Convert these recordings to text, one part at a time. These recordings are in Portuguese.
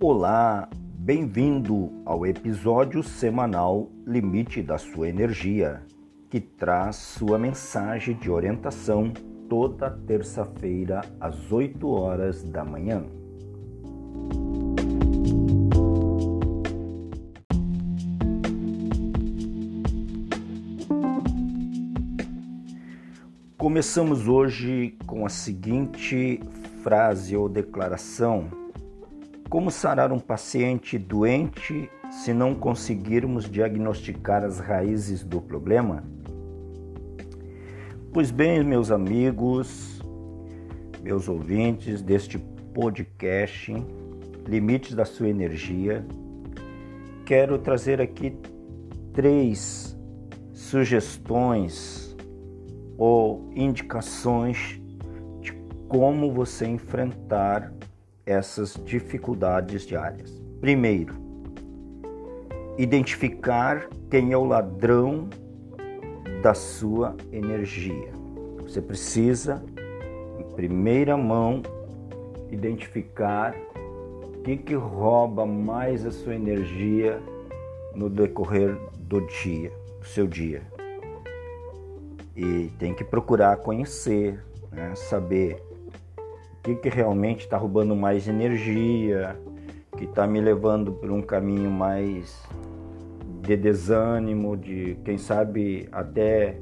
Olá, bem-vindo ao episódio semanal Limite da Sua Energia, que traz sua mensagem de orientação toda terça-feira às 8 horas da manhã. Começamos hoje com a seguinte frase ou declaração: Como sarar um paciente doente se não conseguirmos diagnosticar as raízes do problema? Pois bem, meus amigos, meus ouvintes deste podcast, Limites da Sua Energia, quero trazer aqui três sugestões ou indicações de como você enfrentar essas dificuldades diárias. Primeiro, identificar quem é o ladrão da sua energia. Você precisa, em primeira mão, identificar o que, que rouba mais a sua energia no decorrer do dia, do seu dia e tem que procurar conhecer, né? saber que, que realmente está roubando mais energia, que está me levando por um caminho mais de desânimo, de quem sabe até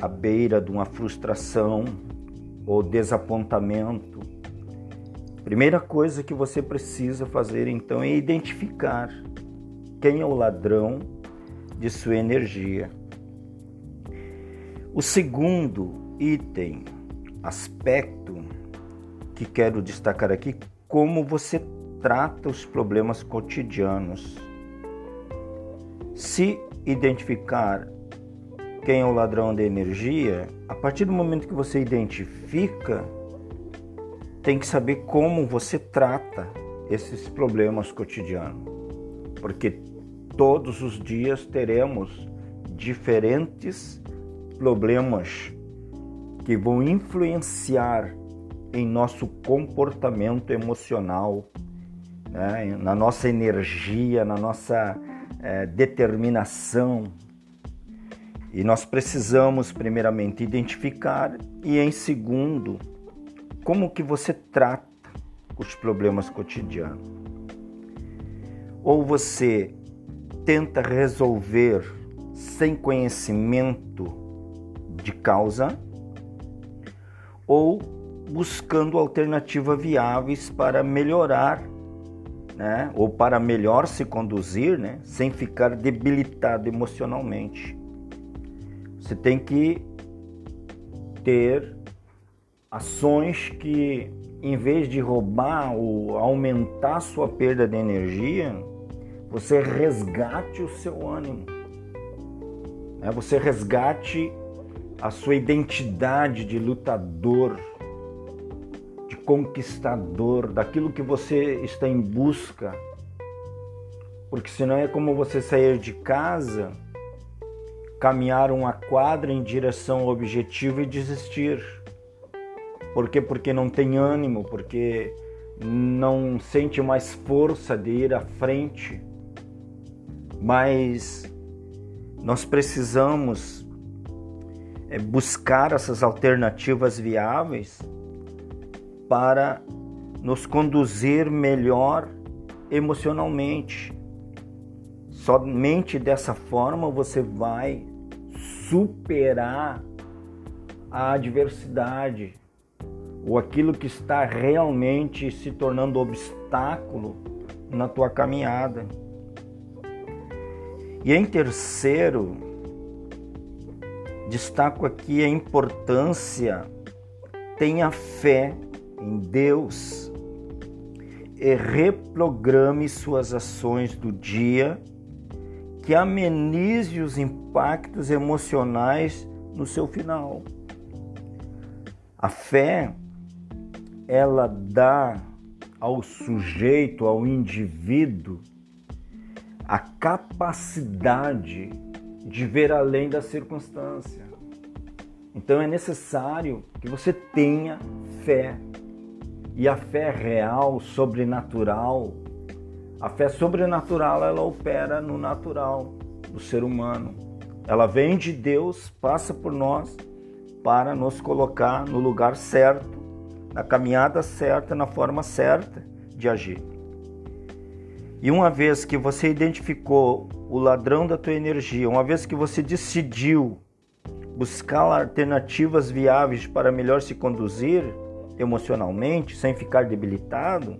à beira de uma frustração ou desapontamento. Primeira coisa que você precisa fazer então é identificar quem é o ladrão de sua energia. O segundo item, aspecto que quero destacar aqui, como você trata os problemas cotidianos. Se identificar quem é o ladrão da energia, a partir do momento que você identifica, tem que saber como você trata esses problemas cotidianos. Porque todos os dias teremos diferentes problemas que vão influenciar em nosso comportamento emocional, né? na nossa energia, na nossa é, determinação. E nós precisamos, primeiramente, identificar e, em segundo, como que você trata os problemas cotidianos. Ou você tenta resolver sem conhecimento de causa ou buscando alternativas viáveis para melhorar, né, ou para melhor se conduzir, né, sem ficar debilitado emocionalmente. Você tem que ter ações que, em vez de roubar ou aumentar sua perda de energia, você resgate o seu ânimo, né? você resgate a sua identidade de lutador, conquistador, daquilo que você está em busca. Porque senão é como você sair de casa, caminhar uma quadra em direção ao objetivo e desistir. Por quê? Porque não tem ânimo, porque não sente mais força de ir à frente. Mas nós precisamos é buscar essas alternativas viáveis para nos conduzir melhor emocionalmente. Somente dessa forma você vai superar a adversidade ou aquilo que está realmente se tornando obstáculo na tua caminhada. E em terceiro, Destaco aqui a importância, tenha fé em Deus e reprograme suas ações do dia que amenize os impactos emocionais no seu final. A fé, ela dá ao sujeito, ao indivíduo, a capacidade de ver além da circunstância. Então é necessário que você tenha fé. E a fé real, sobrenatural, A fé sobrenatural ela opera no natural do ser humano. Ela vem de Deus, passa por nós para nos colocar no lugar certo, na caminhada certa, na forma certa de agir. E uma vez que você identificou o ladrão da tua energia, uma vez que você decidiu buscar alternativas viáveis para melhor se conduzir emocionalmente, sem ficar debilitado,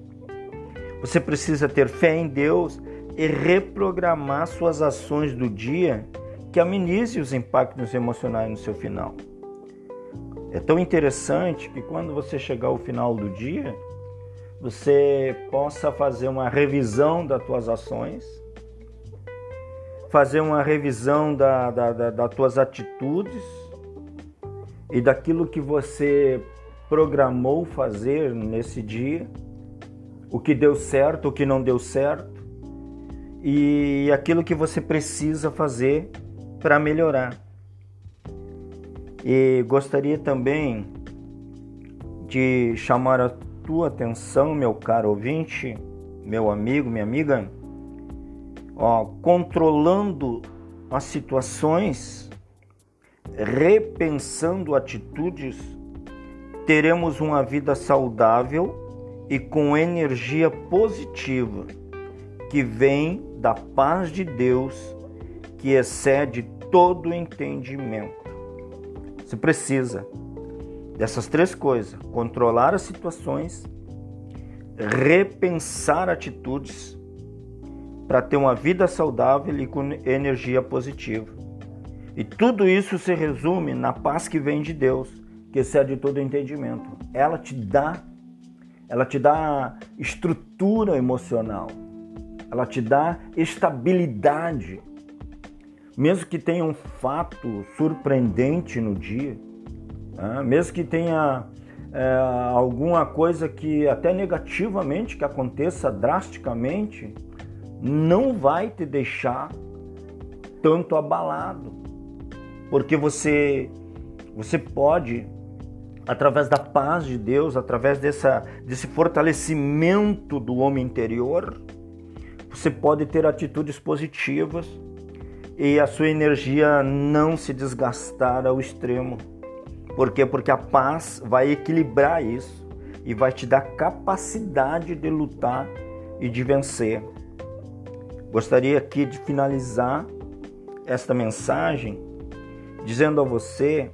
você precisa ter fé em Deus e reprogramar suas ações do dia que amenize os impactos emocionais no seu final. É tão interessante que quando você chegar ao final do dia, você possa fazer uma revisão das tuas ações, fazer uma revisão da, da, da, das tuas atitudes e daquilo que você programou fazer nesse dia, o que deu certo, o que não deu certo e aquilo que você precisa fazer para melhorar. E gostaria também de chamar a tua atenção, meu caro ouvinte, meu amigo, minha amiga, ó, controlando as situações, repensando atitudes, teremos uma vida saudável e com energia positiva que vem da paz de Deus que excede todo entendimento. Você precisa dessas três coisas: controlar as situações, repensar atitudes para ter uma vida saudável e com energia positiva. E tudo isso se resume na paz que vem de Deus, que excede todo entendimento. Ela te dá, ela te dá estrutura emocional. Ela te dá estabilidade mesmo que tenha um fato surpreendente no dia, né? mesmo que tenha é, alguma coisa que até negativamente que aconteça drasticamente, não vai te deixar tanto abalado, porque você você pode através da paz de Deus, através dessa, desse fortalecimento do homem interior, você pode ter atitudes positivas e a sua energia não se desgastar ao extremo. Por quê? Porque a paz vai equilibrar isso e vai te dar capacidade de lutar e de vencer. Gostaria aqui de finalizar esta mensagem dizendo a você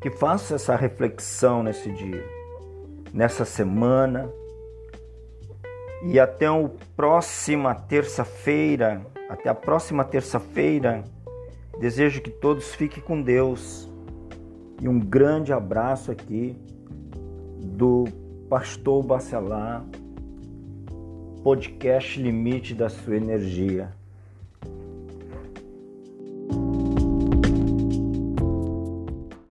que faça essa reflexão nesse dia, nessa semana e até a próxima terça-feira até a próxima terça-feira. Desejo que todos fiquem com Deus. E um grande abraço aqui do Pastor Bacelar, podcast Limite da Sua Energia.